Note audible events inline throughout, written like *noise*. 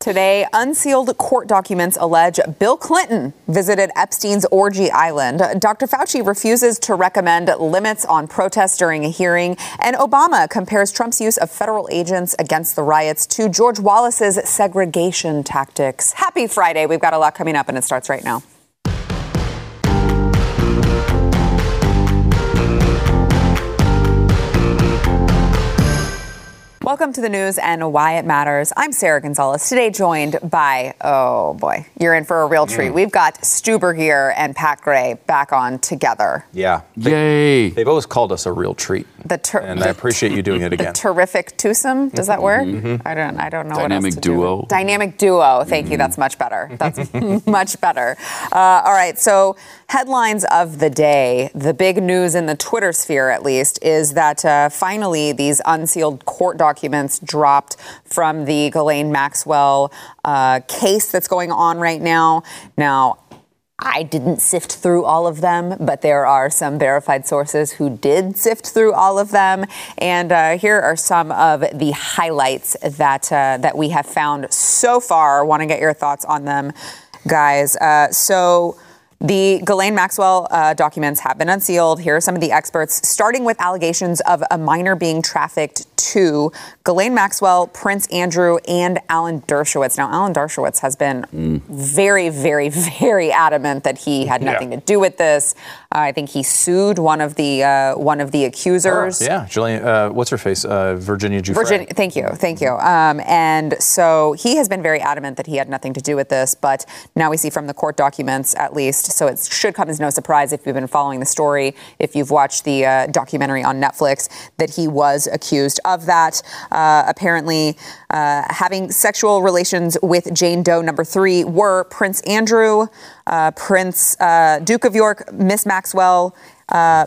Today, unsealed court documents allege Bill Clinton visited Epstein's orgy island. Dr. Fauci refuses to recommend limits on protests during a hearing, and Obama compares Trump's use of federal agents against the riots to George Wallace's segregation tactics. Happy Friday. We've got a lot coming up, and it starts right now. Welcome to the news and why it matters. I'm Sarah Gonzalez. Today joined by, oh boy, you're in for a real treat. Mm. We've got Stu Burguiere and Pat Gray back on together. Yeah. Yay. They've always called us a real treat. The ter- and I appreciate you doing it *laughs* the again. terrific twosome. Does that work? Mhm. I don't. I don't know Dynamic what else to do. duo. Dynamic duo. Thank you. That's much better. That's *laughs* much better. Uh, all right. So headlines of the day. The big news in the Twitter sphere, at least, is that uh, finally these unsealed court documents dropped from the Ghislaine Maxwell uh, case that's going on right now. Now. I didn't sift through all of them, but there are some verified sources who did sift through all of them. And uh, here are some of the highlights that uh, that we have found so far. Want to get your thoughts on them, guys? Uh, so. The Ghislaine Maxwell uh, documents have been unsealed. Here are some of the experts, starting with allegations of a minor being trafficked to Ghislaine Maxwell, Prince Andrew, and Alan Dershowitz. Now, Alan Dershowitz has been very, very, very adamant that he had Yeah. nothing to do with this. Uh, I think he sued one of the uh, one of the accusers. Yeah, Julian, uh, what's her face? Uh, Virginia Giuffre. Virginia, thank you, thank you. Um, and so he has been very adamant that he had nothing to do with this, but now we see from the court documents, at least, so it should come as no surprise if you've been following the story, if you've watched the uh, documentary on Netflix, that he was accused of that. Uh, apparently, uh, having sexual relations with Jane Doe number three were Prince Andrew, uh, Prince uh, Duke of York, Miss Maxwell,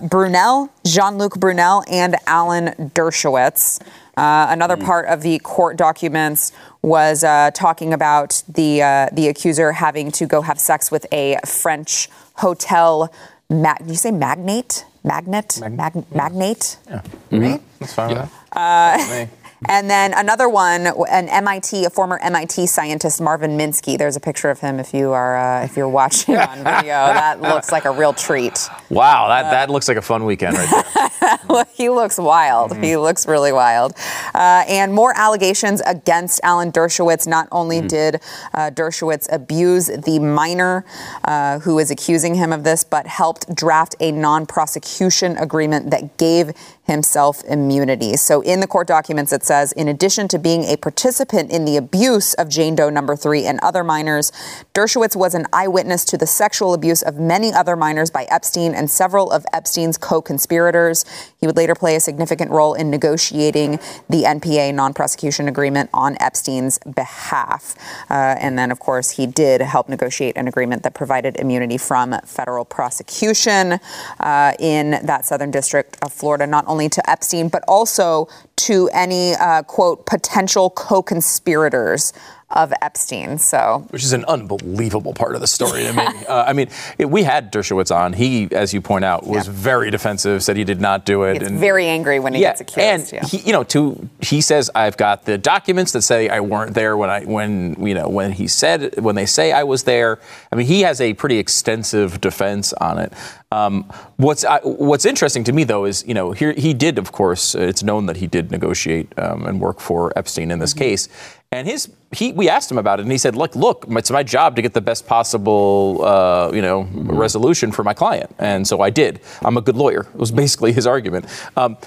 Brunel, Jean Luc Brunel, and Alan Dershowitz. Uh, another part of the court documents was uh, talking about the uh, the accuser having to go have sex with a French hotel. Ma- you say magnate? Magnet? Mag- magnate? Yeah. Right? That's fine with Uh, that. *laughs* And then another one, an MIT, a former MIT scientist, Marvin Minsky. There's a picture of him if you are uh, if you're watching on video. *laughs* That looks like a real treat. Wow, that, that looks like a fun weekend right there. *laughs* he looks wild. He looks really wild. Uh, and more allegations against Alan Dershowitz. Not only did uh, Dershowitz abuse the minor uh, who is accusing him of this, but helped draft a non prosecution agreement that gave himself immunity. So in the court documents, it says, in addition to being a participant in the abuse of Jane Doe number three and other minors, Dershowitz was an eyewitness to the sexual abuse of many other minors by Epstein and several of Epstein's co-conspirators. He would later play a significant role in negotiating the NPA non-prosecution agreement on Epstein's behalf. Uh, and then, of course, he did help negotiate an agreement that provided immunity from federal prosecution uh, in that southern district of Florida, not only to Epstein, but also to any, uh, quote, potential co-conspirators of Epstein. So Which is an unbelievable part of the story to me. Uh, I mean, it, we had Dershowitz on. He, as you point out, was very defensive, said he did not do it. he's very angry when he yeah, gets accused. and yeah. he, you know, to he says I've got the documents that say I weren't there when I when you know when he said when they say I was there. I mean, he has a pretty extensive defense on it. Um, what's I, what's interesting to me though is you know here he did of course uh, it's known that he did negotiate um, and work for Epstein in this Mm-hmm. case. And his, he, we asked him about it, and he said, "Look, look, it's my job to get the best possible, uh, you know, resolution for my client, and so I did. I'm a good lawyer." It *laughs* was basically his argument. Um,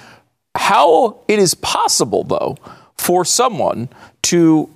how it is possible, though, for someone to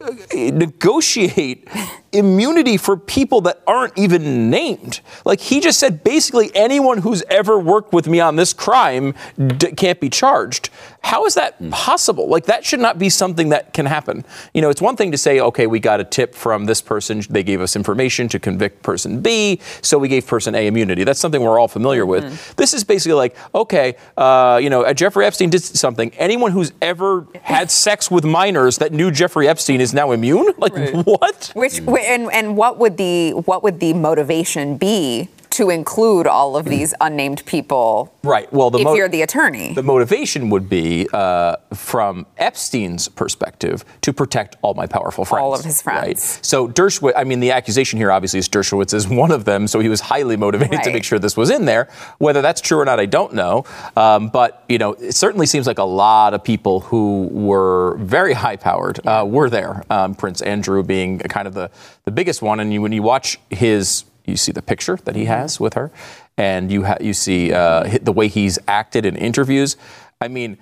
uh, negotiate immunity for people that aren't even named. Like he just said, basically anyone who's ever worked with me on this crime d- can't be charged. How is that possible? Like that should not be something that can happen. You know, it's one thing to say, okay, we got a tip from this person, they gave us information to convict person B, so we gave person A immunity. That's something we're all familiar with. This is basically like, okay, uh, you know, uh, Jeffrey Epstein did something. Anyone who's ever had sex with minors that knew Jeffrey Epstein is now immune? Like what? Which and and what would the what would the motivation be to include all of these *clears throat* unnamed people Right. Well, the if mo- you're the attorney. The motivation would be, uh, from Epstein's perspective, to protect all my powerful friends. All of his friends. Right? So Dershowitz, I mean, the accusation here obviously is Dershowitz is one of them, so he was highly motivated to make sure this was in there. Whether that's true or not, I don't know. Um, but, you know, it certainly seems like a lot of people who were very high powered uh, were there. Um, Prince Andrew being kind of the, the biggest one. And you, when you watch his, you see the picture that he has with her, and you, ha- you see uh, the way he's acted in interviews. I mean,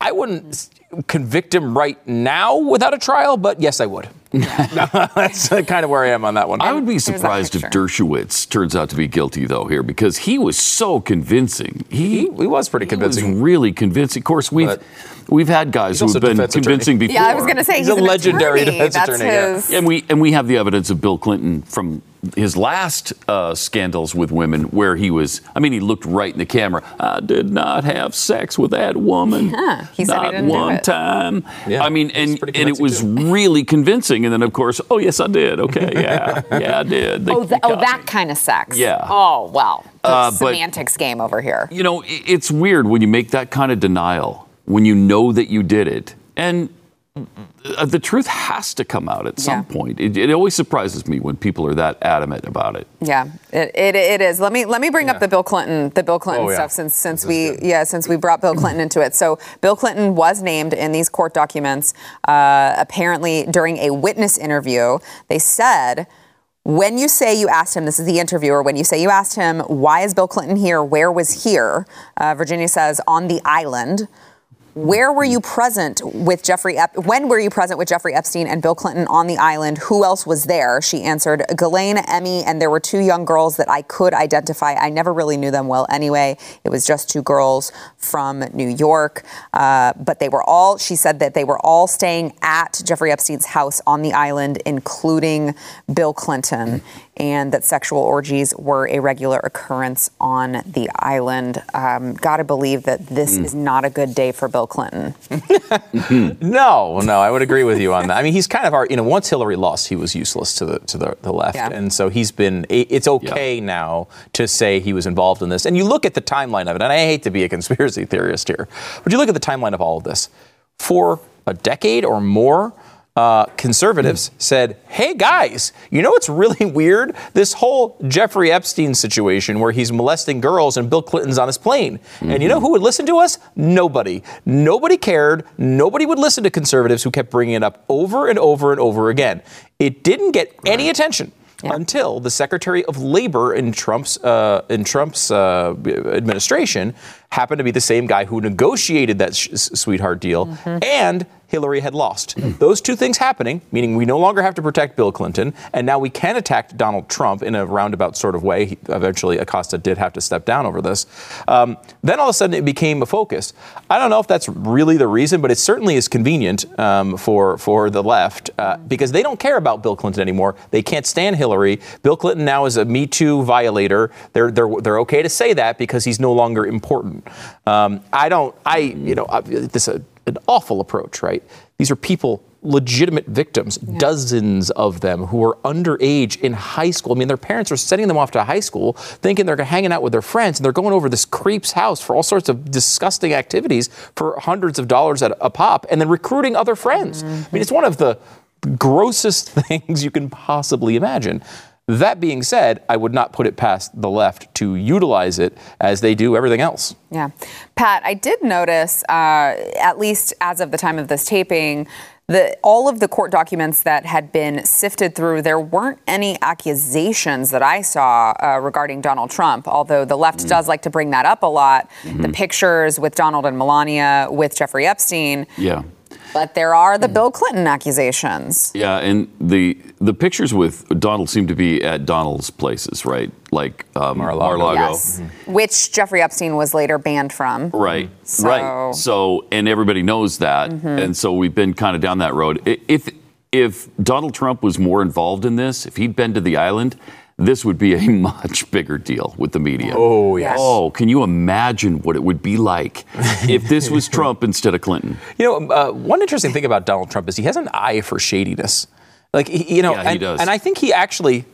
I wouldn't convict him right now without a trial, but yes, I would. *laughs* That's uh, kind of where I am on that one. I would be surprised if. Dershowitz turns out to be guilty, though, here, because he was so convincing. He, he, he was pretty he convincing. was really convincing. Of course, we've But- we've had guys who have been defense attorney. convincing before. yeah, I was going to say He's he's, a an legendary attorney. defense That's attorney, yeah. And we and we have the evidence of Bill Clinton from his last uh, scandals with women, where he was. I mean, he looked right in the camera. I did not have sex with that woman. *laughs* Yeah, he said he not didn't do one it. time. Yeah, I mean, and and it was convincing, *laughs* really convincing. And then of course, oh yes, I did. Okay, *laughs* yeah, yeah, I did. They- Oh, they th- oh, that me. kind of sex. Yeah. Oh, well. The Uh, but- semantics game over here. You know, i- it's weird when you make that kind of denial when you know that you did it, and the truth has to come out at some Yeah. point. It, it always surprises me when people are that adamant about it. Yeah, it, it, it is. Let me let me bring up the Bill Clinton the Bill Clinton Oh, yeah. stuff since since we yeah since we brought Bill Clinton into it. So Bill Clinton was named in these court documents. Uh, apparently, during a witness interview, they said. When you say you asked him, this is the interviewer, when you say you asked him, why is Bill Clinton here? Where was here? Uh, Virginia says, on the island. Where were you present with Jeffrey? Ep- when were you present with Jeffrey Epstein and Bill Clinton on the island? Who else was there? She answered, Ghislaine, Emmy, and there were two young girls that I could identify. I never really knew them well anyway. It was just two girls from New York, uh, but they were all. She said that they were all staying at Jeffrey Epstein's house on the island, including Bill Clinton, and that sexual orgies were a regular occurrence on the island. Um, Got to believe that this is not a good day for Bill Clinton. *laughs* No, no, I would agree with you on that. I mean, he's kind of our, you know, once Hillary lost, he was useless to the to the, the left, Yeah. and so he's been. It's okay now to say he was involved in this, and you look at the timeline of it. And I hate to be a conspiracy theorist here, but you look at the timeline of all of this. For a decade or more, uh, conservatives said, "Hey guys, you know what's really *laughs* weird? This whole Jeffrey Epstein situation where he's molesting girls and Bill Clinton's on his plane. And you know who would listen to us? Nobody. Nobody cared. Nobody would listen to conservatives who kept bringing it up over and over and over again. It didn't get any attention." Until the Secretary of Labor in Trump's uh, in Trump's uh, administration happened to be the same guy who negotiated that sh- sweetheart deal, and Hillary had lost. Those two things happening, meaning we no longer have to protect Bill Clinton, and now we can attack Donald Trump in a roundabout sort of way. He, eventually, Acosta did have to step down over this. Um, then all of a sudden, it became a focus. I don't know if that's really the reason, but it certainly is convenient um, for for the left uh, because they don't care about Bill Clinton anymore. They can't stand Hillary. Bill Clinton now is a Me Too violator. They're they're they're okay to say that because he's no longer important. Um, I don't. I you know this is a, an awful approach, right? These are people. Legitimate victims, dozens of them who are underage in high school. I mean, their parents are sending them off to high school thinking they're hanging out with their friends and they're going over this creep's house for all sorts of disgusting activities for hundreds of dollars at a pop and then recruiting other friends. Mm-hmm. I mean, it's one of the grossest *laughs* things you can possibly imagine. That being said, I would not put it past the left to utilize it as they do everything else. Yeah. Pat, I did notice, uh, at least as of the time of this taping, the, all of the court documents that had been sifted through, there weren't any accusations that I saw uh, regarding Donald Trump, although the left does like to bring that up a lot. The pictures with Donald and Melania, with Jeffrey Epstein. Yeah. But there are the hmm. Bill Clinton accusations. Yeah, and the the pictures with Donald seem to be at Donald's places, right? Like um, Mar-a-Lago. Mar-a-Lago. Yes. Mm-hmm. Which Jeffrey Epstein was later banned from. Right, So- right. So, and everybody knows that, mm-hmm. and so we've been kind of down that road. If if Donald Trump was more involved in this, if he'd been to the island, this would be a *laughs* much bigger deal with the media. Oh, yes. Oh, can you imagine what it would be like if this was *laughs* Trump instead of Clinton? You know, uh, one interesting thing about Donald Trump is he has an eye for shadiness. Like, he, you know, Yeah, he and, does. and I think he actually.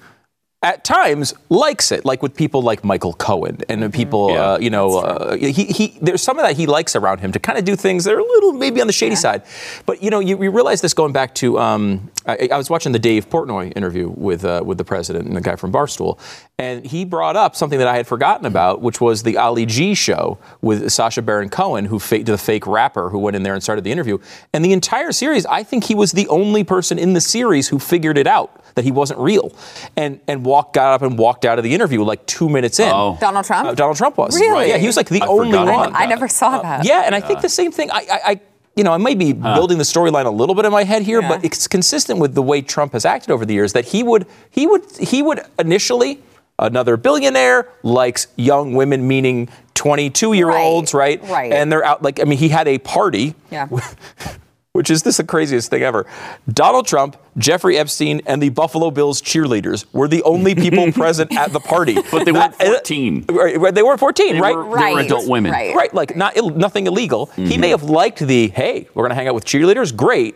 At times likes it, like with people like Michael Cohen and people, Yeah. uh, you know, uh, he, he there's some of that he likes around him to kind of do things that are a little maybe on the shady side. But you know, you, you realize this going back to um, I, I was watching the Dave Portnoy interview with uh, with the president and the guy from Barstool, and he brought up something that I had forgotten about, which was the Ali G show with Sacha Baron Cohen, who faked the fake rapper who went in there and started the interview. And the entire series, I think he was the only person in the series who figured it out that he wasn't real, and and walked got up and walked out of the interview like two minutes in. Oh. Donald Trump? Uh, Donald Trump was. Really? Yeah, he was like the I only one. I never saw that. Yeah, and I think the same thing. I, I, I you know, I may be building the storyline a little bit in my head here, Yeah. but it's consistent with the way Trump has acted over the years. That he would, he would, he would initially. Another billionaire likes young women, meaning 22 year olds, Right, right? right. And they're out, like, I mean, he had a party. Yeah. Which is this the craziest thing ever? Donald Trump, Jeffrey Epstein, and the Buffalo Bills cheerleaders were the only people *laughs* present at the party. But they weren't That- 14. Right, right, They weren't 14, They right? were- they were adult women. Right. Right, like not nothing illegal. Mm-hmm. He may have liked the hey, we're gonna hang out with cheerleaders, great.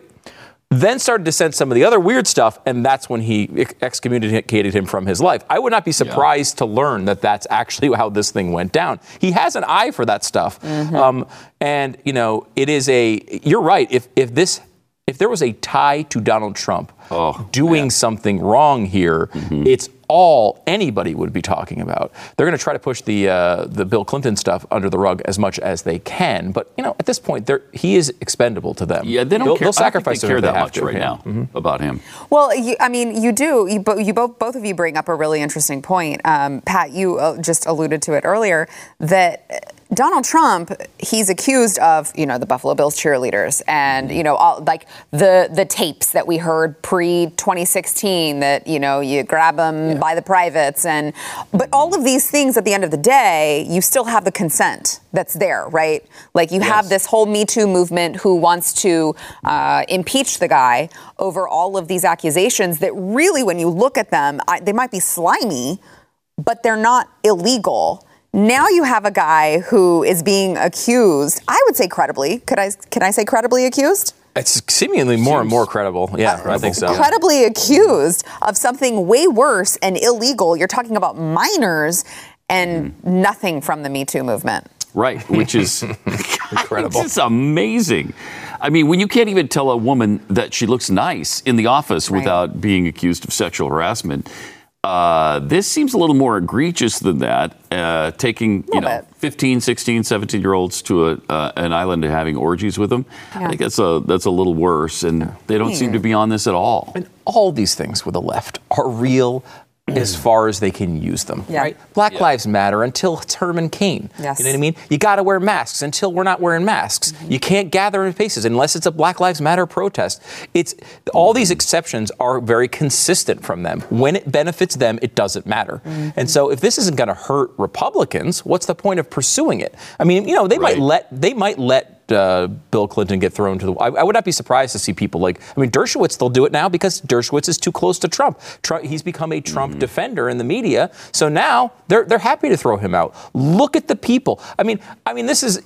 Then started to sense some of the other weird stuff, and that's when he excommunicated him from his life. I would not be surprised to learn that that's actually *laughs* how this thing went down. He has an eye for that stuff, Mm-hmm. um, and you know it is a. You're right. If if this if there was a tie to Donald Trump Oh, doing something wrong here, Mm-hmm. it's all anybody would be talking about. They're going to try to push the uh, the Bill Clinton stuff under the rug as much as they can, but you know at this point, they're, he is expendable to them. Yeah, they don't They'll, care. they'll sacrifice I don't think they care that much to. right Yeah. now about him. Well, you, I mean, you do. You, bo- you both, both of you bring up a really interesting point. Um, Pat, you uh, just alluded to it earlier that Donald Trump, he's accused of, you know, the Buffalo Bills cheerleaders and, you know, all, like the the tapes that we heard pre 2016 that, you know, you grab them by the privates and, but all of these things at the end of the day, you still have the consent that's there, right? Like you have this whole Me Too movement who wants to uh, impeach the guy over all of these accusations that really, when you look at them, I, they might be slimy, but they're not illegal. Now you have a guy who is being accused. I would say credibly. Could I? Can I say credibly accused? It's seemingly more and more credible. Yeah, I think so. Credibly accused of something way worse and illegal. You're talking about minors and Hmm. nothing from the Me Too movement. Right, which is *laughs* *laughs* Incredible. It's amazing. I mean, when you can't even tell a woman that she looks nice in the office Right. without being accused of sexual harassment, uh, this seems a little more egregious than that. Uh, taking you know bit. 15, 16, 17 year olds to a, uh, an island and having orgies with them. I think that's a that's a little worse, and they don't seem to be on this at all. And all these things with the left are real as mm. far as they can use them. Yeah. Right? Black Lives Matter until it's Herman Cain. Yes. You know what I mean? You got to wear masks until we're not wearing masks. Mm-hmm. You can't gather in spaces unless it's a Black Lives Matter protest. It's all these mm-hmm. exceptions are very consistent from them. When it benefits them, it doesn't matter. Mm-hmm. And so if this isn't going to hurt Republicans, what's the point of pursuing it? I mean, you know, they might let they might let uh, Bill Clinton get thrown to the. I, I would not be surprised to see people like. I mean, Dershowitz. They'll do it now because Dershowitz is too close to Trump. Trump he's become a Trump defender in the media. So now they're they're happy to throw him out. Look at the people. I mean, I mean, this is.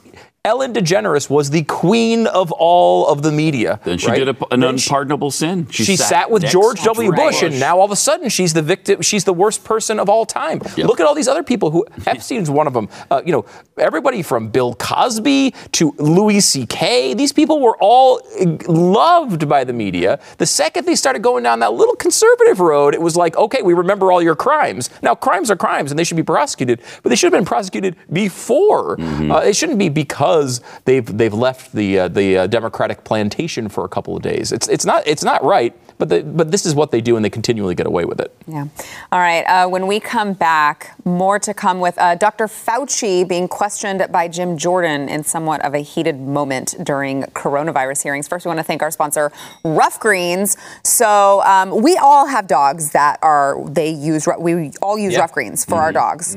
Ellen DeGeneres was the queen of all of the media. Then she right? did a, an Then she- unpardonable sin. she sat, with George W. George Bush, and now all of a sudden she's the victim. She's the worst person of all time. Yep. Look at all these other people who *laughs* Epstein's one of them. Uh, you know, everybody from Bill Cosby to Louis C.K. These people were all loved by the media. The second they started going down that little conservative road, it was like, okay, we remember all your crimes. Now, crimes are crimes, and they should be prosecuted, but they should have been prosecuted before. Uh, it shouldn't be because they've they've left the uh, the uh, Democratic plantation for a couple of days. It's it's not it's not right. But the, but this is what they do, and they continually get away with it. Yeah. All right. Uh, when we come back, more to come with uh, Dr. Fauci being questioned by Jim Jordan in somewhat of a heated moment during coronavirus hearings. First, we want to thank our sponsor, Ruff Greens. So um, we all have dogs that are they use we all use. Ruff Greens for our dogs.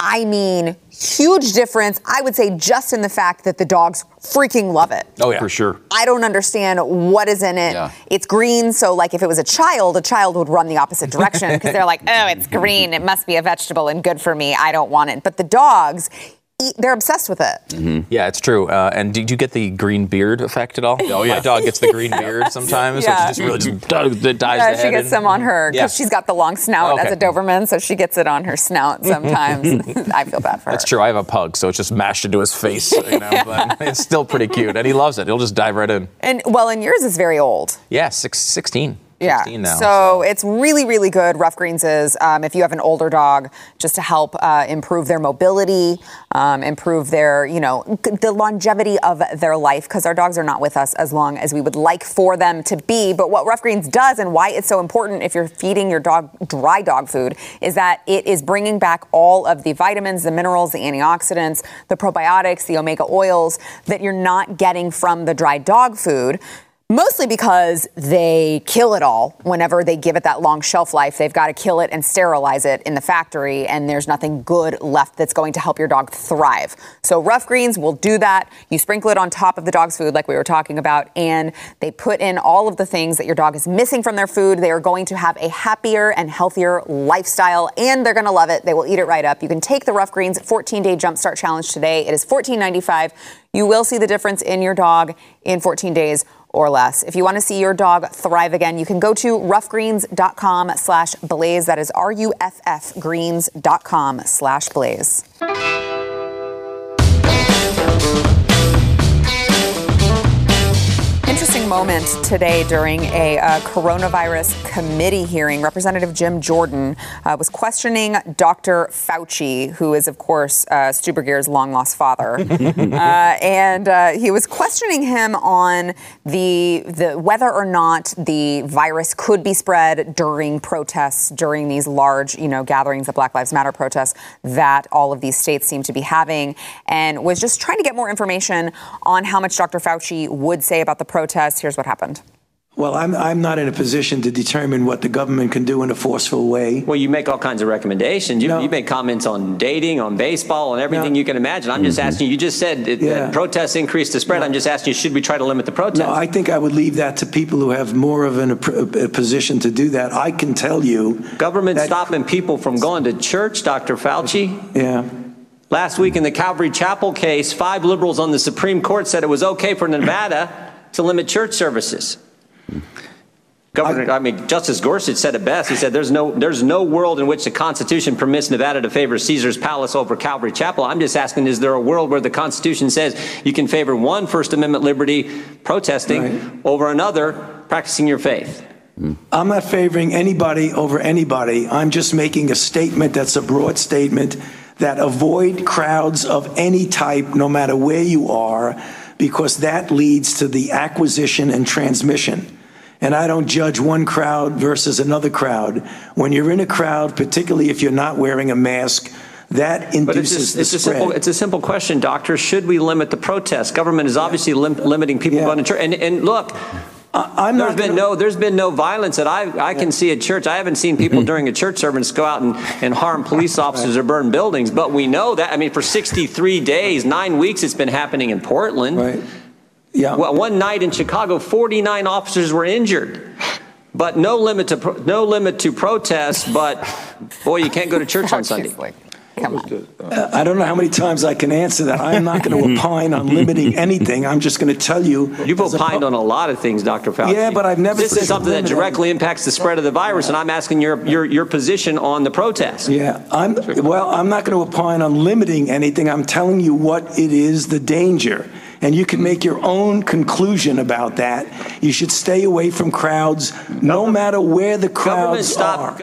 I mean, huge difference. I would say just in the fact that the dogs freaking love it. Oh yeah, for sure. I don't understand what is in it. Yeah. It's green, so like if it was a child, a child would run the opposite direction *laughs* because they're like, "Oh, it's green. It must be a vegetable and good for me. I don't want it." But the dogs eat, they're obsessed with it. Yeah, it's true. Uh, and did you get the green beard effect at all? Oh yeah. My dog gets the green *laughs* beard sometimes. Yeah. So she just really just dives the Yeah, she gets in. some on her because Yeah. she's got the long snout Okay. as a Doberman, so she gets it on her snout sometimes. *laughs* I feel bad for her. That's true. I have a pug, so it's just mashed into his face. You know, *laughs* but it's still pretty cute, and he loves it. He'll just dive right in. And well, and yours is very old. Yeah, six, 16. Yeah. 16 now. so, it's really, really good. Ruff Greens is um, if you have an older dog, just to help uh, improve their mobility, um, improve their, you know, the longevity of their life, because our dogs are not with us as long as we would like for them to be. But what Ruff Greens does and why it's so important if you're feeding your dog dry dog food is that it is bringing back all of the vitamins, the minerals, the antioxidants, the probiotics, the omega oils that you're not getting from the dry dog food. Mostly because they kill it all whenever they give it that long shelf life. They've got to kill it and sterilize it in the factory, and there's nothing good left that's going to help your dog thrive. So, Ruff Greens will do that. You sprinkle it on top of the dog's food, like we were talking about, and they put in all of the things that your dog is missing from their food. They are going to have a happier and healthier lifestyle, and they're going to love it. They will eat it right up. You can take the Ruff Greens 14 day jumpstart challenge today. It is $14.95. You will see the difference in your dog in 14 days or less. If you want to see your dog thrive again, you can go to ruffgreens.com slash blaze. That is R-U-F-F greens.com slash blaze. Interesting moment today during a uh, coronavirus committee hearing. Representative Jim Jordan uh, was questioning Dr. Fauci, who is, of course, uh, Stu Burguiere's long lost father. *laughs* uh, and uh, he was questioning him on the, the whether or not the virus could be spread during protests, during these large, you know, gatherings, the Black Lives Matter protests that all of these states seem to be having, and was just trying to get more information on how much Dr. Fauci would say about the protests. Here's what happened. Well, I'm, I'm not in a position to determine what the government can do in a forceful way. Well, you make all kinds of recommendations. You, No. you make comments on dating, on baseball, on everything No. you can imagine. I'm just mm-hmm. asking you. You just said that, Yeah. that protests increase the spread. I'm just asking you, should we try to limit the protests? No, I think I would leave that to people who have more of an, a, a position to do that. I can tell you. Government that- stopping people from going to church, Dr. Fauci. Yeah. Last week in the Calvary Chapel case, five liberals on the Supreme Court said it was okay for Nevada to limit church services. Governor, I mean, Justice Gorsuch said it best. He said, "There's no, there's no world in which the Constitution permits Nevada to favor Caesar's Palace over Calvary Chapel." I'm just asking: Is there a world where the Constitution says you can favor one First Amendment liberty, protesting, Right. over another, practicing your faith? I'm not favoring anybody over anybody. I'm just making a statement that's a broad statement that avoid crowds of any type, no matter where you are, because that leads to the acquisition and transmission. And I don't judge one crowd versus another crowd. When you're in a crowd, particularly if you're not wearing a mask, that But it's, induces a, the it's, a spread. simple, it's a simple question, Doctor. Should we limit the protests? Government is obviously lim- limiting people Yeah. going to church. And, and look, I'm There's not been gonna- no there's been no violence that I I can see at church. I haven't seen people during a church service go out and, and harm police *laughs* officers or burn buildings. But we know that I mean for 63 days, nine weeks, it's been happening in Portland. Right. Yeah. Well, one night in Chicago, 49 officers were injured. But no limit to pro- no limit to protests. But boy, you can't go to church on Sunday. Fauci's like, come on. I don't know how many times I can answer that. I'm not going *laughs* to opine on limiting anything. I'm just going to tell you. You've as a- opined on a lot of things, Dr. Fauci. Yeah, but I've never This is something that limit directly impacts the spread of the virus, and I'm asking your your your position on the protest. Yeah, I'm, well, I'm not going to opine on limiting anything. I'm telling you what it is, the danger. And you can make your own conclusion about that. You should stay away from crowds, no matter where the Government crowds stop.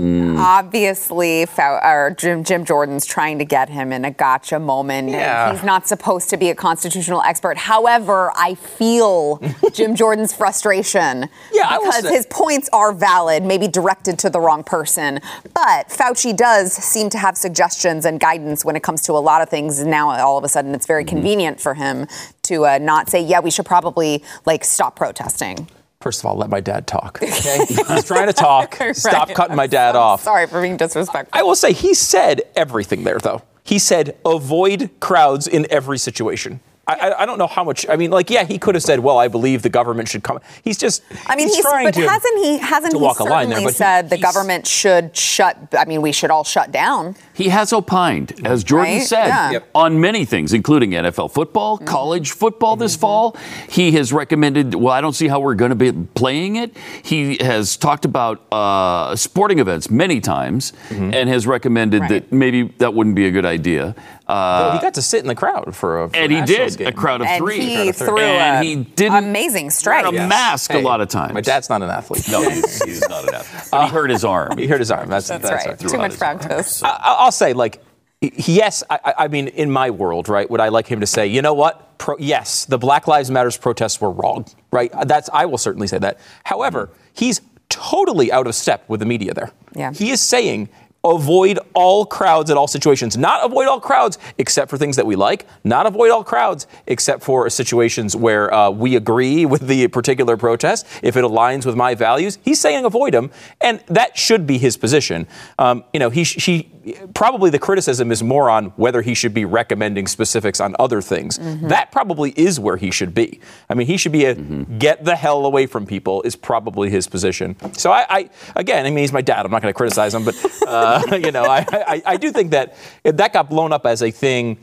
Are. Obviously, or Jim, Jim Jordan's trying to get him in a gotcha moment. Yeah. He's not supposed to be a constitutional expert. However, I feel *laughs* Jim Jordan's frustration Yeah, because his points are valid, maybe directed to the wrong person. But Fauci does seem to have suggestions and guidance when it comes to a lot of things. Now, all of a sudden, it's Mm-hmm. very convenient for him to uh, not say, "Yeah, we should probably like stop protesting." First of all, let my dad talk. *laughs* Okay? He's trying to talk. *laughs* Stop Right. cutting my dad off. Sorry for being disrespectful. I will say he said everything there, though. He said avoid crowds in every situation. I, I, I don't know how much. I mean, like, yeah, he could have said, "Well, I believe the government should come." He's just. I mean, he's, trying but to, hasn't he hasn't to he walk a certainly line there, but he- said the government should shut? I mean, we should all shut down. He has opined, as Jordan Right? said, Yeah. Yep. on many things, including NFL football, Mm-hmm. college football this fall. He has recommended, well, I don't see how we're going to be playing it. He has talked about uh, sporting events many times Mm-hmm. and has recommended Right. that maybe that wouldn't be a good idea. Uh, Well, he got to sit in the crowd for a. For and he Nationals did a crowd of And three. he of three. threw and a he didn't amazing strike. wear a Yes. mask a lot of times. My dad's not an athlete. No, he's, *laughs* he's not an athlete. But he hurt his arm. He hurt his arm. That's, That's, that's, right. right. Too much practice. I, I'll say, like, yes, I- I, I mean, in my world, right, would I like him to say, you know what? Pro, yes, the Black Lives Matters protests were wrong, right? That's I will certainly say that. However, he's totally out of step with the media there. Yeah. He is saying. Avoid all crowds at all situations. Not avoid all crowds except for things that we like. Not avoid all crowds except for situations where uh, we agree *laughs* with the particular protest. If it aligns with my values, he's saying avoid them, and that should be his position. Um, you know, he, sh- he probably the criticism is more on whether he should be recommending specifics on other things. That probably is where he should be. I mean, he should be a get the hell away from people is probably his position. So I, I again, I mean, he's my dad. I'm not going to criticize him, but uh, *laughs* you know, I, I, I do think that that got blown up as a thing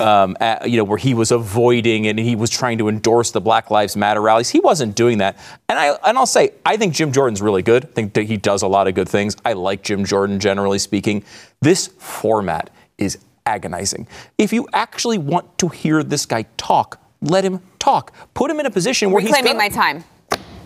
um, at, you know, where he was avoiding and he was trying to endorse the Black Lives Matter rallies. He wasn't doing that. And I and I'll say, I think Jim Jordan's really good. I think that he does a lot of good things. I like Jim Jordan generally speaking. This format is agonizing. If you actually want to hear this guy talk, let him talk. Put him in a position where Reclaiming he's my time.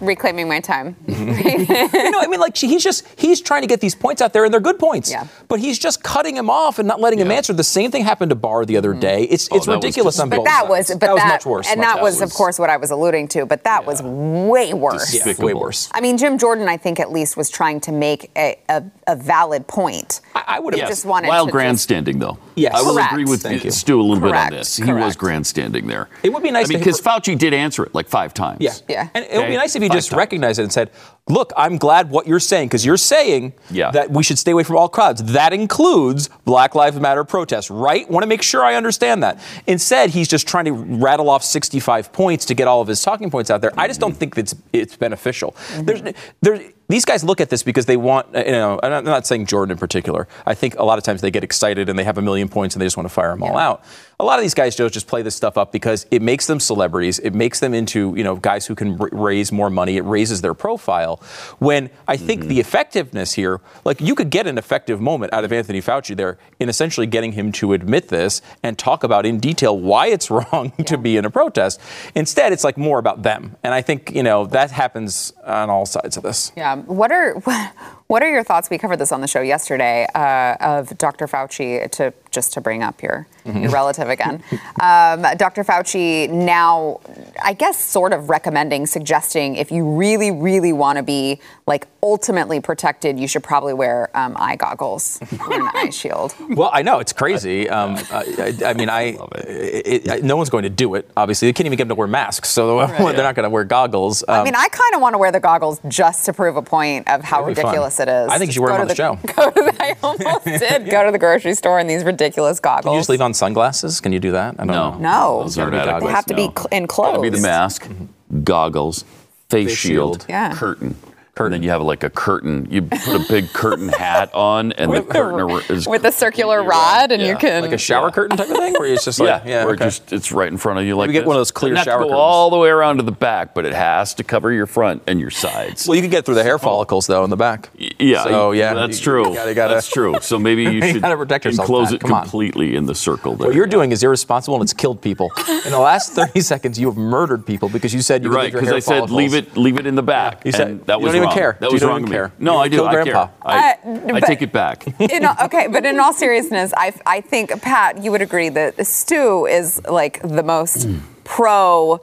Reclaiming my time. *laughs* you know, I mean, like he's just he's trying to get these points out there, and they're good points. Yeah. But he's just cutting him off and not letting him answer. The same thing happened to Barr the other mm-hmm. day. It's Oh, it's that was ridiculous just- But that was, but that was much worse. and much that was, worse. of course, what I was alluding to. But that was way worse. yeah, way worse. I mean, Jim Jordan, I think at least was trying to make a, a, a valid point. I, I would have Yes. just wanted While to just- grandstanding, though. Yes. I will Correct. agree with Thank you. Stu a little bit on Correct. this. He was grandstanding there. It would be nice I mean, because Fauci did answer it like five times. Yeah. Yeah. And it would be nice if he just times. recognized it and said, look, I'm glad what you're saying, because you're saying Yeah. that we should stay away from all crowds. That includes Black Lives Matter protests, right? Want to make sure I understand that. Instead, he's just trying to rattle off 65 points to get all of his talking points out there. I just don't think it's it's beneficial. There's, there's, these guys look at this because they want, uh, you know, and I'm not saying Jordan in particular. I think a lot of times they get excited and they have a million points and they just want to fire them all out. A lot of these guys Joe, just play this stuff up because it makes them celebrities. It makes them into, you know, guys who can r- raise more money. It raises their profile. When I think mm-hmm. the effectiveness here, like you could get an effective moment out of Anthony Fauci there in essentially getting him to admit this and talk about in detail why it's *laughs* wrong to be in a protest. Instead, it's like more about them. And I think, you know, that happens on all sides of this. Yeah. What are *laughs* what are your thoughts? We covered this on the show yesterday uh, of Dr. Fauci to just to bring up your your relative again. *laughs* Um, Dr. Fauci now, I guess, sort of recommending, suggesting if you really, really want to be like ultimately protected, you should probably wear um, eye goggles or an eye shield. *laughs* Well, I know it's crazy. Um, I, I, I mean, I, it, it, no one's going to do it. Obviously, they can't even get them to wear masks, so *laughs* they're not going to wear goggles. I Um, mean, I kind of want to wear the goggles just to prove a point of how That'd be fun. ridiculous it is. I think you should wear them on to the show. *laughs* Go to the, I almost *laughs* did go to the grocery store in these ridiculous goggles. can you just leave on sunglasses? Can you do that? I don't No. know. No. Those aren't Gotta be adequate. They have to be no. cl- Gotta enclosed. be the mask, goggles, face, Face shield, shield. Yeah. curtain. And then you have like a curtain. You put a big curtain hat on, and the curtain is with a circular rod, and you can Like a shower curtain type of thing, where it's just like, yeah, yeah, where okay. just it's right in front of you. Like get this. one of those clear Doesn't have shower to go curtains. all the way around to the back, but it has to cover your front and your sides. Well, you can get through the hair follicles though in the back. yeah, So yeah, that's you- true. You gotta, gotta, that's true. So maybe *laughs* you You should gotta protect yourself, enclose Pat. it Come on. completely in the circle. There. What you're doing is irresponsible and it's killed people. In the last 30 *laughs* seconds, you have murdered people because you said you You're would right leave because hair I said leave it, leave it in the back. You said- that was don't even wrong. care. That was wrong of me. care. No, I do. I Grandpa. care. I, Uh, I take it back. *laughs* you know, okay, but in all seriousness, I, I think Pat, you would agree that Stu is like the most pro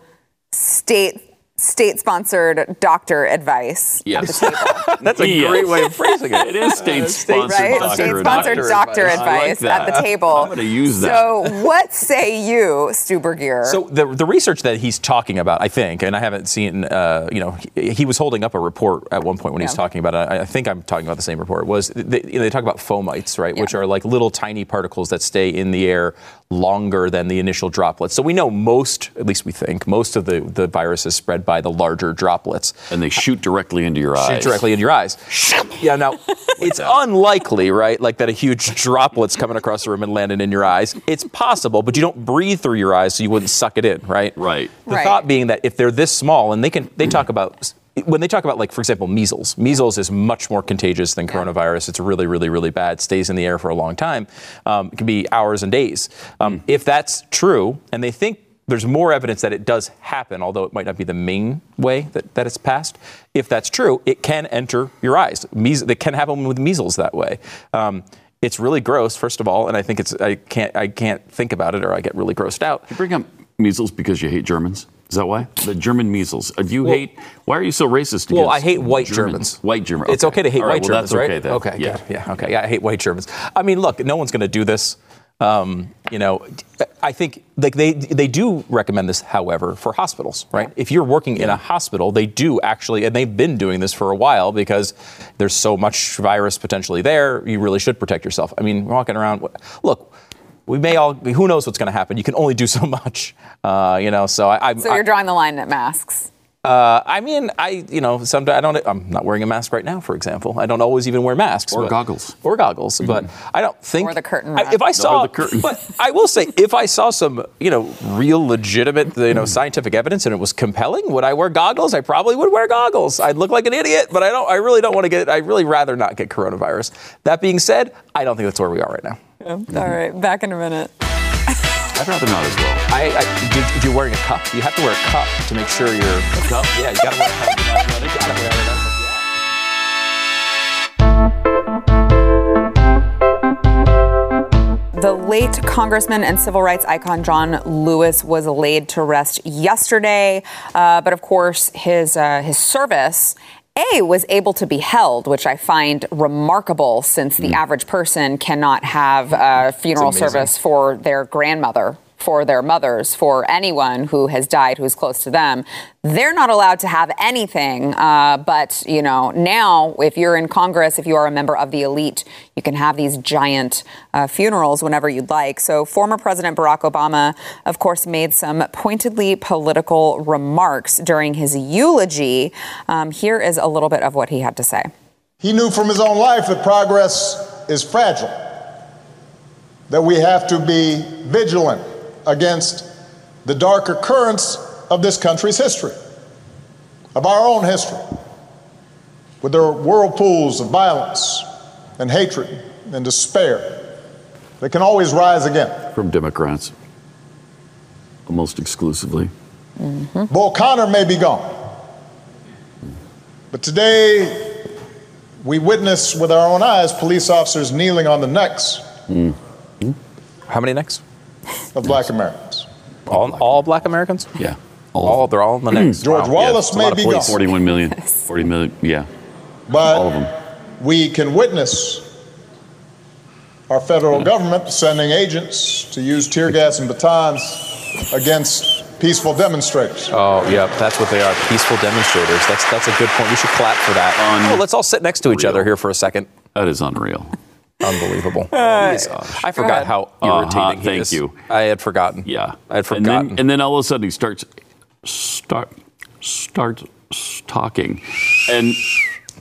state state-sponsored doctor advice Yes. at the table. *laughs* That's a Yes. great way of phrasing it. It is state-sponsored right? doctor State-sponsored advice. doctor advice. I like at the table. I'm gonna use that. So, what say you, Stu Burguiere? So the the research that he's talking about, I think, and I haven't seen, uh, you know, he, he was holding up a report at one point when he was talking about it. I, I think I'm talking about the same report. Was they, you know, they talk about fomites, right, which are like little tiny particles that stay in the air longer than the initial droplets. So we know most, at least we think, most of the the virus is spread by the larger droplets. And they shoot directly into your eyes. Shoot directly in your eyes. *laughs* Yeah, now it's unlikely, right? Like that a huge droplet's coming across the room and landing in your eyes. It's possible, but you don't breathe through your eyes, so you wouldn't suck it in, right? Right. The Right. thought being that if they're this small, and they can, they talk about when they talk about like for example measles measles is much more contagious than coronavirus. It's really really really bad. Stays in the air for a long time. Um, it can be hours and days. Um, if that's true and they think there's more evidence that it does happen although it might not be the main way that, that it's passed if that's true it can enter your eyes. Meas- it can happen with measles that way. Um, it's really gross first of all and i think it's i can't i can't think about it or i get really grossed out. You bring up measles because you hate Germans? Is that why? The German measles. Do you hate? Why are you so racist? Well, I hate white Germans? Germans. White German. It's okay to hate right, white well, Germans, that's right? Okay, then. Okay, Yeah. good. yeah, okay. Yeah, I hate white Germans. I mean, look, no one's going to do this. Um, you know, I think like they they do recommend this, however, for hospitals, right? If you're working in a hospital, they do actually, and they've been doing this for a while because there's so much virus potentially there. You really should protect yourself. I mean, walking around, look. We may all. Who knows what's going to happen? You can only do so *laughs* much, uh, you know. So I. I so you're drawing the line at masks. uh, I mean, I you know, sometimes I don't. I'm not wearing a mask right now, for example. I don't always even wear masks Or but- goggles. or goggles. But I don't think Or the curtain I, if I saw, the curtain. but I will say, *laughs* if I saw some, you know, real legitimate, you know, scientific evidence and it was compelling, would I wear goggles? I probably would wear goggles. I'd look like an idiot, but I don't. I really don't want to get. I really rather not get coronavirus. That being said, I don't think that's where we are right now. All right, back in a minute. *laughs* I'd rather not as well. I, I do- if you're wearing a cup, you have to wear a cup to make sure you're a cup. Yeah, you gotta wear a cup. *laughs* You gotta wear a cup. The late Congressman and civil rights icon John Lewis was laid to rest yesterday, uh, but of course his uh, his service. A was able to be held, which I find remarkable since the hmm. average person cannot have a funeral service for their grandmother, for their mothers, for anyone who has died who's close to them. They're not allowed to have anything. Uh, but, you know, now if you're in Congress, if you are a member of the elite, you can have these giant uh, funerals whenever you'd like. So former President Barack Obama, of course, made some pointedly political remarks during his eulogy. Um, here is a little bit of what he had to say. He knew from his own life that progress is fragile, that we have to be vigilant against the darker currents of this country's history, of our own history, with their whirlpools of violence and hatred and despair that can always rise again. From Democrats, almost exclusively. Mm-hmm. Bull Connor may be gone, but today we witness with our own eyes police officers kneeling on the necks mm-hmm. How many next? Of black Americans. All, all black Americans? Yeah. All, they're all in the next. Mm. George Wow. Wallace it's a may lot be police. gone, 41 million. *laughs* 40 million. Yeah. but all of them. we can witness our federal mm. government sending agents to use tear gas and batons against peaceful demonstrators. Oh, yeah, that's what they are. Peaceful demonstrators. That's that's a good point. We should clap for that. Un- oh, let's all sit next to each other here for a second. That is unreal. Unbelievable. I forgot how Uh-huh, irritating he thank is. you. I had forgotten. Yeah. I had And forgotten. then, and then all of a sudden he starts start start talking, and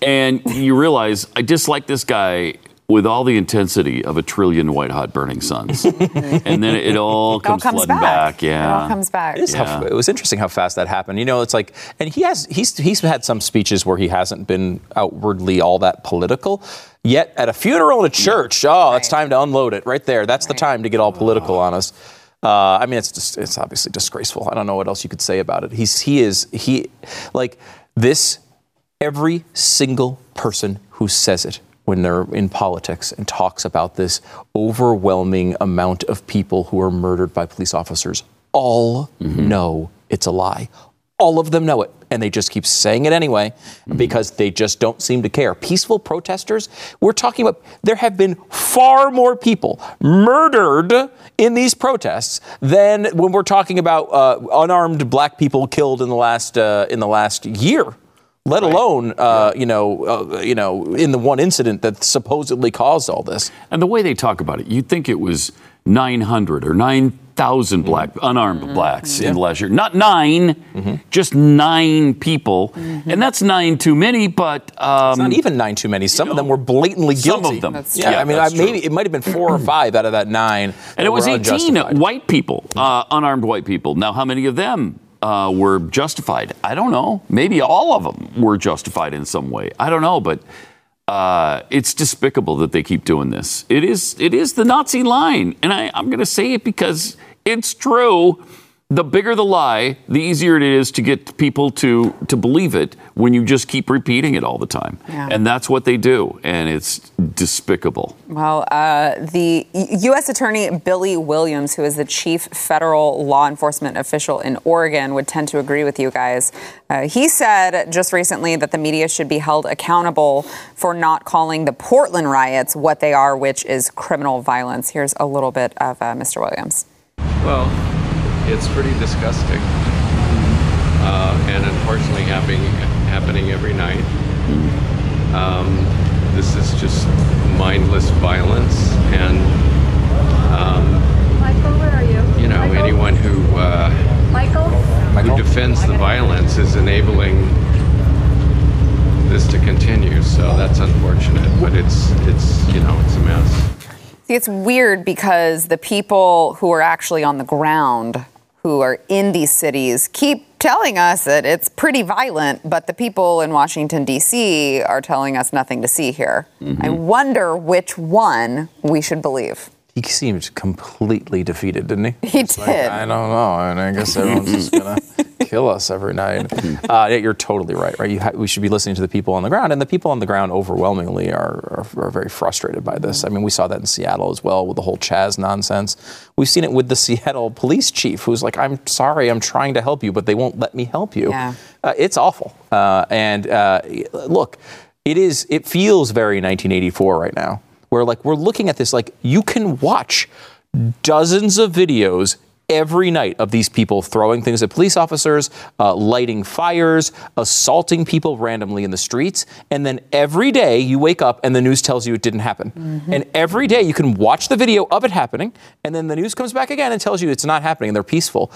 and you realize I dislike this guy with all the intensity of a trillion white hot burning suns, *laughs* and then it all It all comes, comes flooding back. back. Yeah. It all comes back. It is how- it was interesting how fast that happened. You know, it's like, and he has he's he's had some speeches where he hasn't been outwardly all that political. Yet at a funeral in a church, oh, it's Right. time to unload it right there. That's the time to get all political on us. Uh, I mean, it's just, it's obviously disgraceful. I don't know what else you could say about it. He's he is he like this. Every single person who says it when they're in politics and talks about this overwhelming amount of people who are murdered by police officers all know it's a lie. All of them know it. And they just keep saying it anyway because they just don't seem to care. Peaceful protesters, we're talking about, there have been far more people murdered in these protests than when we're talking about uh, unarmed black people killed in the last, uh, in the last year. Let alone, uh, you know, uh, you know, in the one incident that supposedly caused all this. And the way they talk about it, you'd think it was 900 or 9,000 black, unarmed blacks in the last year. Not 9 just nine people. And that's nine too many, but. Um, It's not even nine too many. Some of them were blatantly guilty. Some of them. That's yeah. I mean, I, maybe it might have been four or five out of that nine. And it was were 18 white people, uh, unarmed white people. Now, how many of them uh, were justified? I don't know. Maybe all of them were justified in some way. I don't know, but uh, it's despicable that they keep doing this. It is, it is the Nazi line, and I, I'm going to say it because it's true. The bigger the lie, the easier it is to get people to to believe it when you just keep repeating it all the time. Yeah. And that's what they do, and it's despicable. Well, uh, the U.S. Attorney Billy Williams, who is the chief federal law enforcement official in Oregon, would tend to agree with you guys. Uh, he said just recently that the media should be held accountable for not calling the Portland riots what they are, which is criminal violence. Here's a little bit of uh, Mr. Williams. Well, it's pretty disgusting, uh, and unfortunately happening happening every night. Um, this is just mindless violence, and um, Michael, where are you? you know Michael? anyone who uh, Michael? who defends the violence is enabling this to continue. So that's unfortunate, but it's it's you know it's a mess. See, it's weird because the people who are actually on the ground, who are in these cities, keep telling us that it's pretty violent, but the people in Washington, D.C. are telling us nothing to see here. I mm-hmm. wonder which one we should believe. He seemed completely defeated, didn't he? *laughs* He It's like, did. I don't know, and I guess everyone's just gonna *laughs* kill us every night. Uh, yeah, you're totally right. Right? You ha- we should be listening to the people on the ground, and the people on the ground overwhelmingly are, are, are very frustrated by this. I mean, we saw that in Seattle as well with the whole Chaz nonsense. We've seen it with the *laughs* Seattle police chief, who's like, "I'm sorry, I'm trying to help you, but they won't let me help you." Yeah. Uh, it's awful. Uh, and uh, look, it is. It feels very 1984 right now, where like we're looking at this like you can watch dozens of videos every night of these people throwing things at police officers, uh, lighting fires, assaulting people randomly in the streets, and then every day you wake up and the news tells you it didn't happen. And every day you can watch the video of it happening, and then the news comes back again and tells you it's not happening and they're peaceful.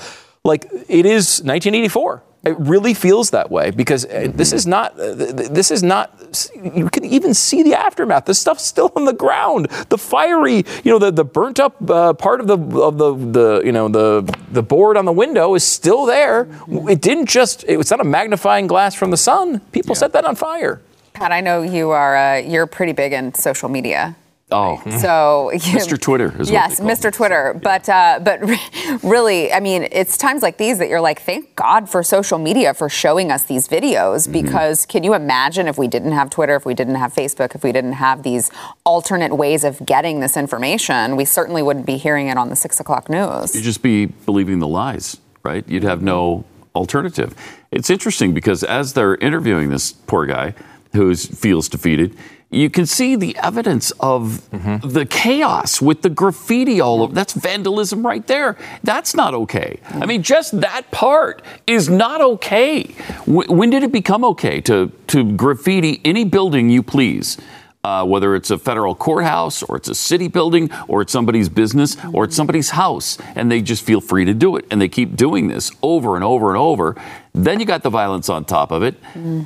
Like it is 1984. It really feels that way because uh, this is not. Uh, th- th- this is not. You can even see the aftermath. This stuff's still on the ground. The fiery, you know, the, the burnt up uh, part of the of the the you know the the board on the window is still there. It didn't just. It was not a magnifying glass from the sun. People set that on fire. Pat, I know you are. Uh, you're pretty big in social media. Oh, So, *laughs* Mr. Twitter is yes, Mr. Twitter. But uh, but *laughs* really, I mean, it's times like these that you're like, thank God for social media for showing us these videos. Mm-hmm. Because can you imagine if we didn't have Twitter, if we didn't have Facebook, if we didn't have these alternate ways of getting this information, we certainly wouldn't be hearing it on the six o'clock news. You'd just be believing the lies, right? You'd have no alternative. It's interesting because as they're interviewing this poor guy who feels defeated, you can see the evidence of the chaos with the graffiti all over. That's vandalism right there. That's not okay. I mean, just that part is not okay. Wh- When did it become okay to, to graffiti any building you please? uh, whether it's a federal courthouse or it's a city building or it's somebody's business or it's somebody's house, and they just feel free to do it. And they keep doing this over and over and over. Then you got the violence on top of it.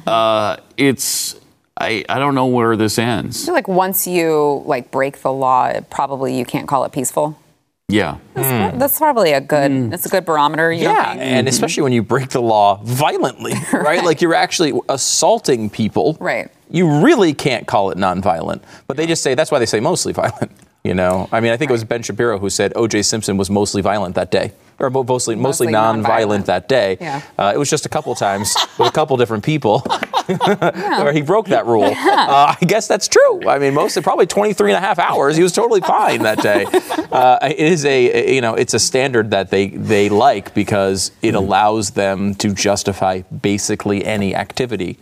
Uh, it's, I, I don't know where this I ends. feel like once you like break the law, probably you can't call it peaceful. Yeah. That's, hmm. that's probably a good. Hmm. That's a good barometer. You Yeah, think? and mm-hmm. especially when you break the law violently, *laughs* right? Like you're actually assaulting people. Right. You really can't call it nonviolent, but they just say that's why they say mostly violent. *laughs* You know, I mean, I think it was Ben Shapiro who said O.J. Simpson was mostly violent that day, or mo- mostly mostly, Mostly nonviolent nonviolent. that day. Yeah. Uh, it was just a couple times with a couple different people. *laughs* or he broke that rule. *laughs* Uh, I guess that's true. I mean, mostly probably 23 and a half hours. He was totally fine that day. *laughs* Uh, it is a you know it's a standard that they they like because it allows them to justify basically any activity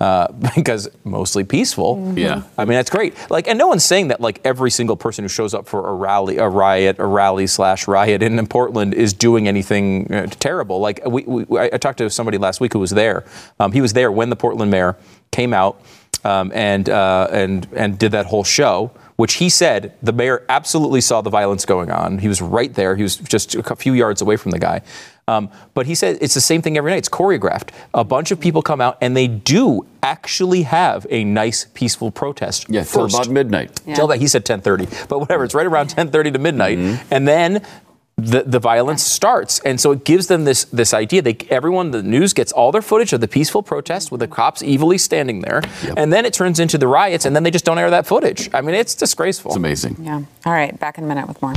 uh, because mostly peaceful. Yeah. I mean that's great. Like, and no one's saying that like every single person who shows up for a rally, a riot, a rally slash riot in, Portland is doing anything uh, terrible. Like, we, we, I I talked to somebody last week who was there. Um, he was there when the Portland mayor came out um, and uh, and and did that whole show. Which he said the mayor absolutely saw the violence going on. He was right there. He was just a few yards away from the guy. Um, but he said it's the same thing every night. It's choreographed. A bunch of people come out and they do actually have a nice, peaceful protest. Yeah, till about midnight. Till that he said 10:30, but whatever. It's right around 10:30 to midnight, and then the, the violence starts, and so it gives them this this idea. They everyone the news gets all their footage of the peaceful protest with the cops evilly standing there, and then it turns into the riots, and then they just don't air that footage. I mean, it's disgraceful. It's amazing. Yeah. All right. Back in a minute with more.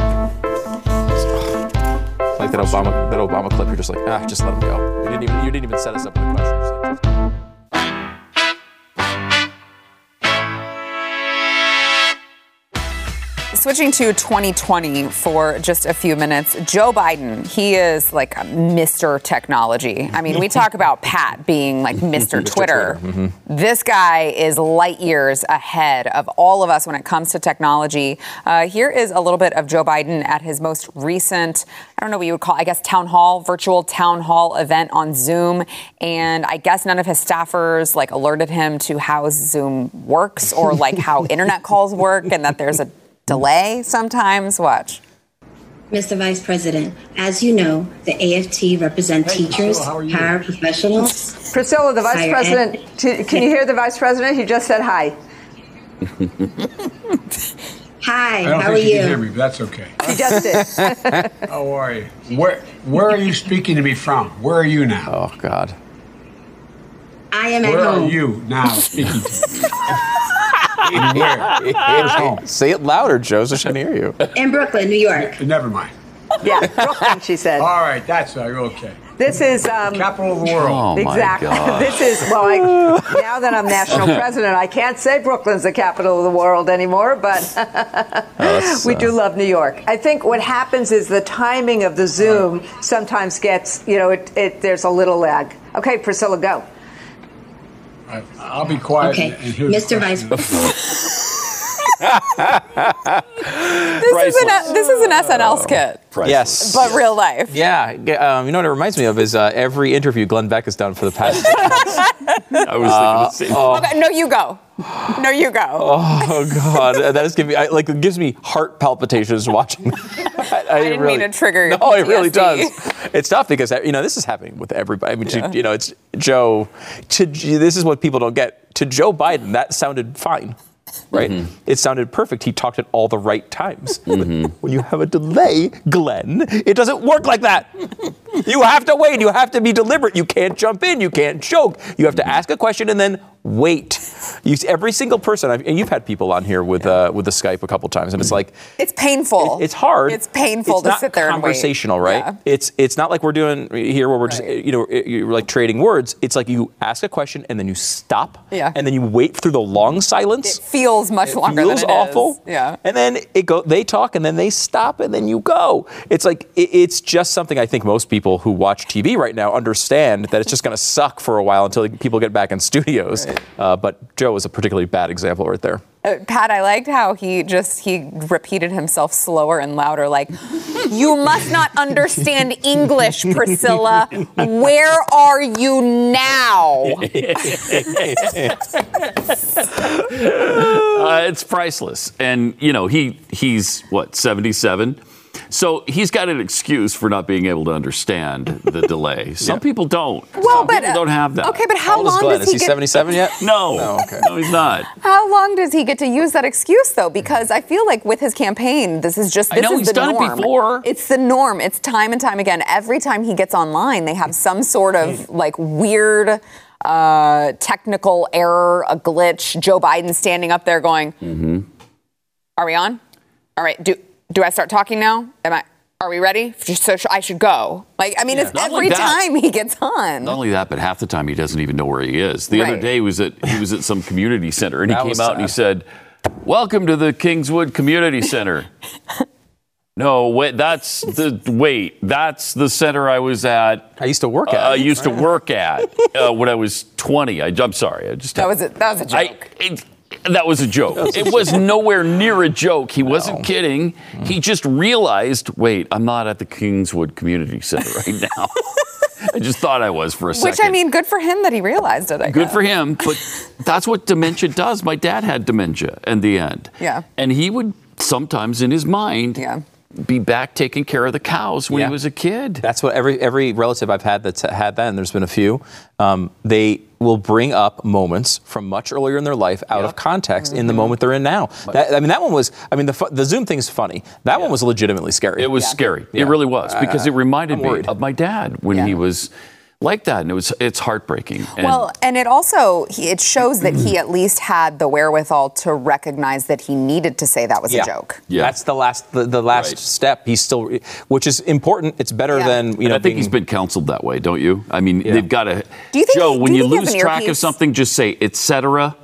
Like that Obama that Obama clip. You're just like ah, just let him go. You didn't even you didn't even set us up with a question. Switching to 2020 for just a few minutes, Joe Biden, he is like Mr. Technology. I mean, we talk about *laughs* Pat being like *laughs* Mr. Twitter. This guy is light years ahead of all of us when it comes to technology. Uh, here is a little bit of Joe Biden at his most recent, I don't know what you would call, I guess, town hall, virtual town hall event on Zoom. And I guess none of his staffers like alerted him to how Zoom works or like how *laughs* internet calls work and that there's a delay sometimes. Watch. Mr. Vice President, as you know, the AFT represent teachers, paraprofessionals. Priscilla, the Vice President, ed- can you hear the Vice President? He just said hi. *laughs* Hi, I don't how are you can hear me, but that's okay. He just did. *laughs* How are you? Where Where are you speaking to me from? Where are you now? Oh God. I am at home. Where are home. you now speaking to me? *laughs* Where? Where's home? Say it louder, Joe, so she can hear you. In Brooklyn, New York. Never mind. Yeah, Brooklyn, she said. All right, that's uh, okay. This is um, Capital of the world. Oh, my exactly. God. *laughs* This is well. I, now that I'm national *laughs* president, I can't say Brooklyn's the capital of the world anymore, but *laughs* we do love New York. I think what happens is the timing of the Zoom sometimes gets, you know, it, it there's a little lag. Okay, Priscilla, go. I'll be quiet Okay, Mr. Vice *laughs* This is, an, this is an SNL skit, Yes. but real life. Yeah, um, you know what it reminds me of is uh, every interview Glenn Beck has done for the past. *laughs* I was thinking the same. Okay, no, you go. No, you go. oh God, that is giving me I, like it gives me heart palpitations watching. *laughs* that. I, didn't mean to trigger your No, it really does. It's tough because you know this is happening with everybody. I mean, to- you know, it's Joe. To this is what people don't get. To Joe Biden, that sounded fine. Right? Mm-hmm. It sounded perfect. He talked at all the right times. *laughs* When you have a delay, Glenn, it doesn't work like that. You have to wait. You have to be deliberate. You can't jump in. You can't joke. You have to ask a question and then wait. *laughs* You, every single person, I've, and you've had people on here with uh, with the Skype a couple times, and it's like It's painful. it's hard. It's painful It's to sit there and wait. conversational, right? Yeah. It's it's not like we're doing here where we're just you know you're like trading words. It's like you ask a question and then you stop, Yeah. and then you wait through the long silence. It feels much longer feels than it is. awful. Yeah. And then it go. They talk, and then they stop, and then you go. It's like it, it's just something I think most people who watch TV right now understand that it's just going to suck for a while until people get back in studios. Uh, but Joe was a particularly bad example right there. Uh, Pat, I liked how he just he repeated himself slower and louder, like, "You must not understand *laughs* English, Priscilla. Where are you now?" *laughs* Uh, it's priceless. And, you know, he he's what, 77? So he's got an excuse for not being able to understand the *laughs* delay. Some people don't. Well, Some but people don't have that. Okay, but how How old is long Glenn? does Is he he get? 77 yet? *laughs* No. No, okay. No, he's not. How long does he get to use that excuse though? Because I feel like with his campaign, this is just I this know, is he's the done it norm. before. It's the norm. It's time and time again. Every time he gets online, they have some sort of like weird uh, technical error, a glitch. Joe Biden standing up there going, Mm-hmm. "Are we on? All right. Do do I start talking now? Am I? Are we ready? So I should go. Like, I mean, it's Not every time he gets on. Not only that, but half the time he doesn't even know where he is. The other day he was at he was at some community center and he came was out and he said, "Welcome to the Kingswood Community Center." *laughs* no, wait, that's the wait, that's the center I was at. I used to work at. I used to work at uh, when I was 20. I, am sorry, I just That was a, that was a joke. I, it, that was a joke. It was nowhere near a joke. He wasn't kidding. He just realized, wait, I'm not at the Kingswood Community Center *laughs* right now. I just thought I was for a second. Which I mean, good for him that he realized it. I Good guess. for him, but that's what dementia does. My dad had dementia in the end. Yeah. And he would sometimes in his mind Yeah. Be back taking care of the cows when Yeah. he was a kid. That's what every every relative I've had that's had that, and there's been a few. Um, they will bring up moments from much earlier in their life out of context in Mm-hmm. the moment they're in now. That, I mean, that one was. I mean, the fu- the Zoom thing's funny. That one was legitimately scary. It was scary. Yeah. It really was because it reminded me of my dad when Yeah. he was like that, and it was it's heartbreaking. And Well, and it also he, it shows that he at least had the wherewithal to recognize that he needed to say that was Yeah. a joke. Yeah. That's the last the, the last Right. step. He's still, which is important. It's better Yeah. than you And know. I think being, he's been counseled that way, don't you? I mean, they've got to. Do you think Joe, he- when you you think he has lose track of something, just say etc.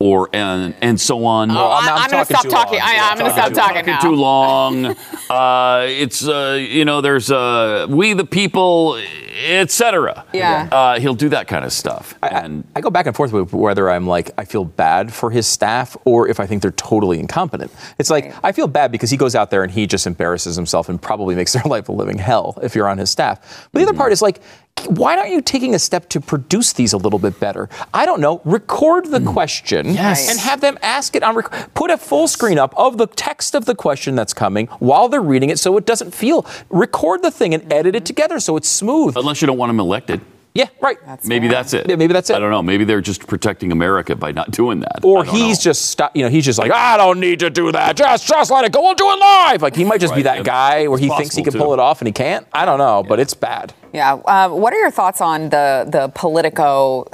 or and and so on. I'm- I'm I'm, gonna stop too talking. long. I, Yeah, I'm gonna stop too talking Talking now. too long. *laughs* Uh, it's uh, you know, there's uh, we the people, etc. Yeah. Uh, he'll do that kind of stuff. and I go back and forth with whether I'm like I feel bad for his staff or if I think they're totally incompetent. It's like I feel bad because he goes out there and he just embarrasses himself and probably *laughs* makes their life a living hell if you're on his staff. But the other part is like why aren't you taking a step to produce these a little bit better? I don't know. Record the hmm. question Yes. and have them ask it on. Rec- put a full screen up of the text of the question that's coming while they're reading it, so it doesn't feel. Record the thing and edit it together so it's smooth. unless you don't want them elected. Yeah, right. That's Maybe that's it. Yeah, maybe that's it. I don't know. Maybe they're just protecting America by not doing that. Or he's know. just stop. You know, he's just like, I don't need to do that. Just, just let it go. We'll do it live. Like he might just be that yeah. guy where he thinks he can possible, pull it off and he can't. I don't know, but it's bad. Yeah. Uh, what are your thoughts on the the Politico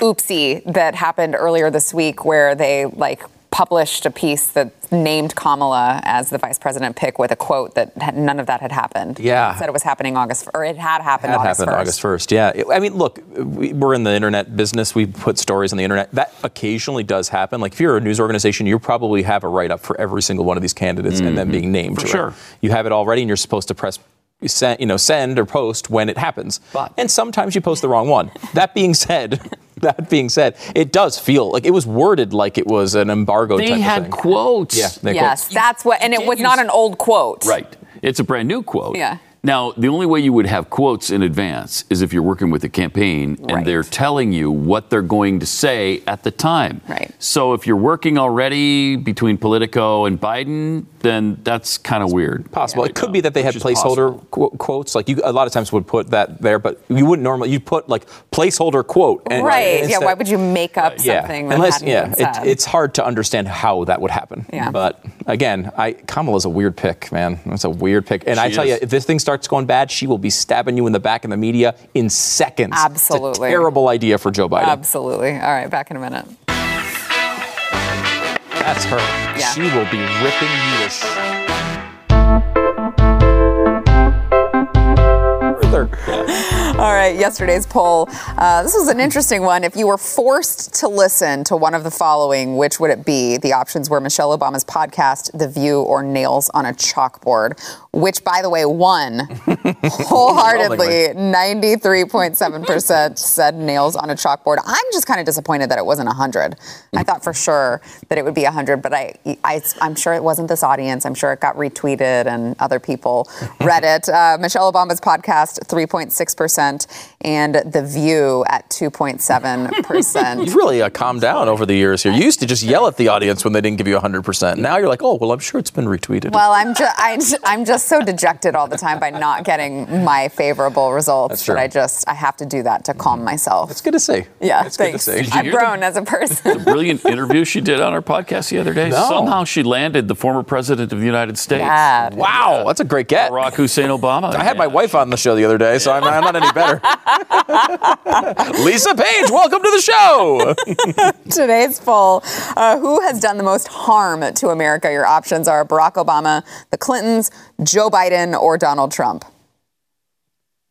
oopsie that happened earlier this week, where they like published a piece that named Kamala as the vice president pick with a quote that had, none of that had happened. Yeah. It said it was happening August, or it had happened That August happened 1st. August 1st. Yeah. I mean, look, we- we're in the internet business. We put stories on the internet. That occasionally does happen. Like if you're a news organization, you probably have a write up for every single one of these candidates and then being named. Mm-hmm. For to it. sure. You have it already and you're supposed to press. Send, you know, send or post when it happens, But- and sometimes you post the wrong one. That being said, *laughs* that being said, it does feel like it was worded like it was an embargo. They type of had thing. quotes. Yeah, they Yes, quote- that's what, and it was not an old quote. Right. It's a brand new quote. Yeah. Now, the only way you would have quotes in advance is if you're working with a campaign and Right. they're telling you what they're going to say at the time. Right. So if you're working already between Politico and Biden, then that's kind of weird. possible. Right it could now, be that they had which is placeholder qu- quotes. Like you, a lot of times would put that there, but you wouldn't normally. You'd put like placeholder quote. and- Right. yeah. Why would you make up Yeah, something that unless hadn't yeah, been it, it's hard to understand how that would happen. Yeah. But again, I Kamala's a weird pick, man. It's a weird pick, and I She tell you, if this thing starts going bad, she will be stabbing you in the back in the media in seconds. Absolutely. it's a terrible idea for Joe Biden. Absolutely. All right. Back in a minute. That's her. Yeah. She will be ripping you to. All right, yesterday's poll. Uh, this was an interesting one. If you were forced to listen to one of the following, which would it be? The options were Michelle Obama's podcast, The View, or Nails on a Chalkboard, which, by the way, won *laughs* wholeheartedly. 93.7% said Nails on a Chalkboard. I'm just kind of disappointed that it wasn't 100. I thought for sure that it would be 100, but I, I, I'm sure it wasn't this audience. I'm sure it got retweeted and other people *laughs* read it. Uh, Michelle Obama's podcast, 3.6%, and The View at 2.7%. *laughs* You've really uh, calmed down over the years here. You used to just yell at the audience when they didn't give you 100%. Now you're like, oh, well, I'm sure it's been retweeted. Well, I'm just I, I'm just so dejected all the time by not getting my favorable results That's that I just I have to do that to calm myself. it's good to see. yeah, it's good to see. I've hear the- grown as a person. The brilliant interview she did on our podcast the other day. No. Somehow she landed the former president of the United States, Bad. Wow, that's a great get. Barack Hussein Obama. I had my wife on the show the other day, so I'm, I'm not any better. *laughs* Lisa Page, welcome to the show. Today's poll uh, Who has done the most harm to America? Your options are Barack Obama, the Clintons, Joe Biden, or Donald Trump.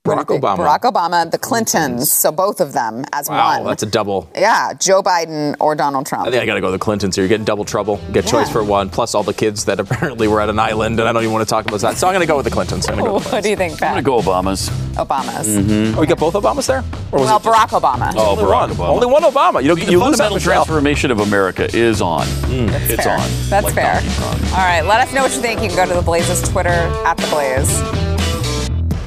Barack Obama. Barack Obama, the Clintons, so both of them as Wow, one. that's a double. yeah, Joe Biden or Donald Trump. I think I got to go with the Clintons here. You're getting double trouble. Get choice for one, plus all the kids that *laughs* apparently were at an island, and I don't even want to talk about that. So I'm going to go with the Clintons. I'm gonna go with the *laughs* what do you think, Pat? I'm going to go Obamas. Obamas. Mm-hmm. Oh, we got both Obamas there? Or was Well, it just- Barack Obama. Oh, only Barack one? Obama. Only one Obama. You know, The you lose that fundamental transformation of America is on. Mm, it's fair. on. That's Like fair. Donkey All right, let us know what you think. You can go to the Blaze's Twitter at the Blaze.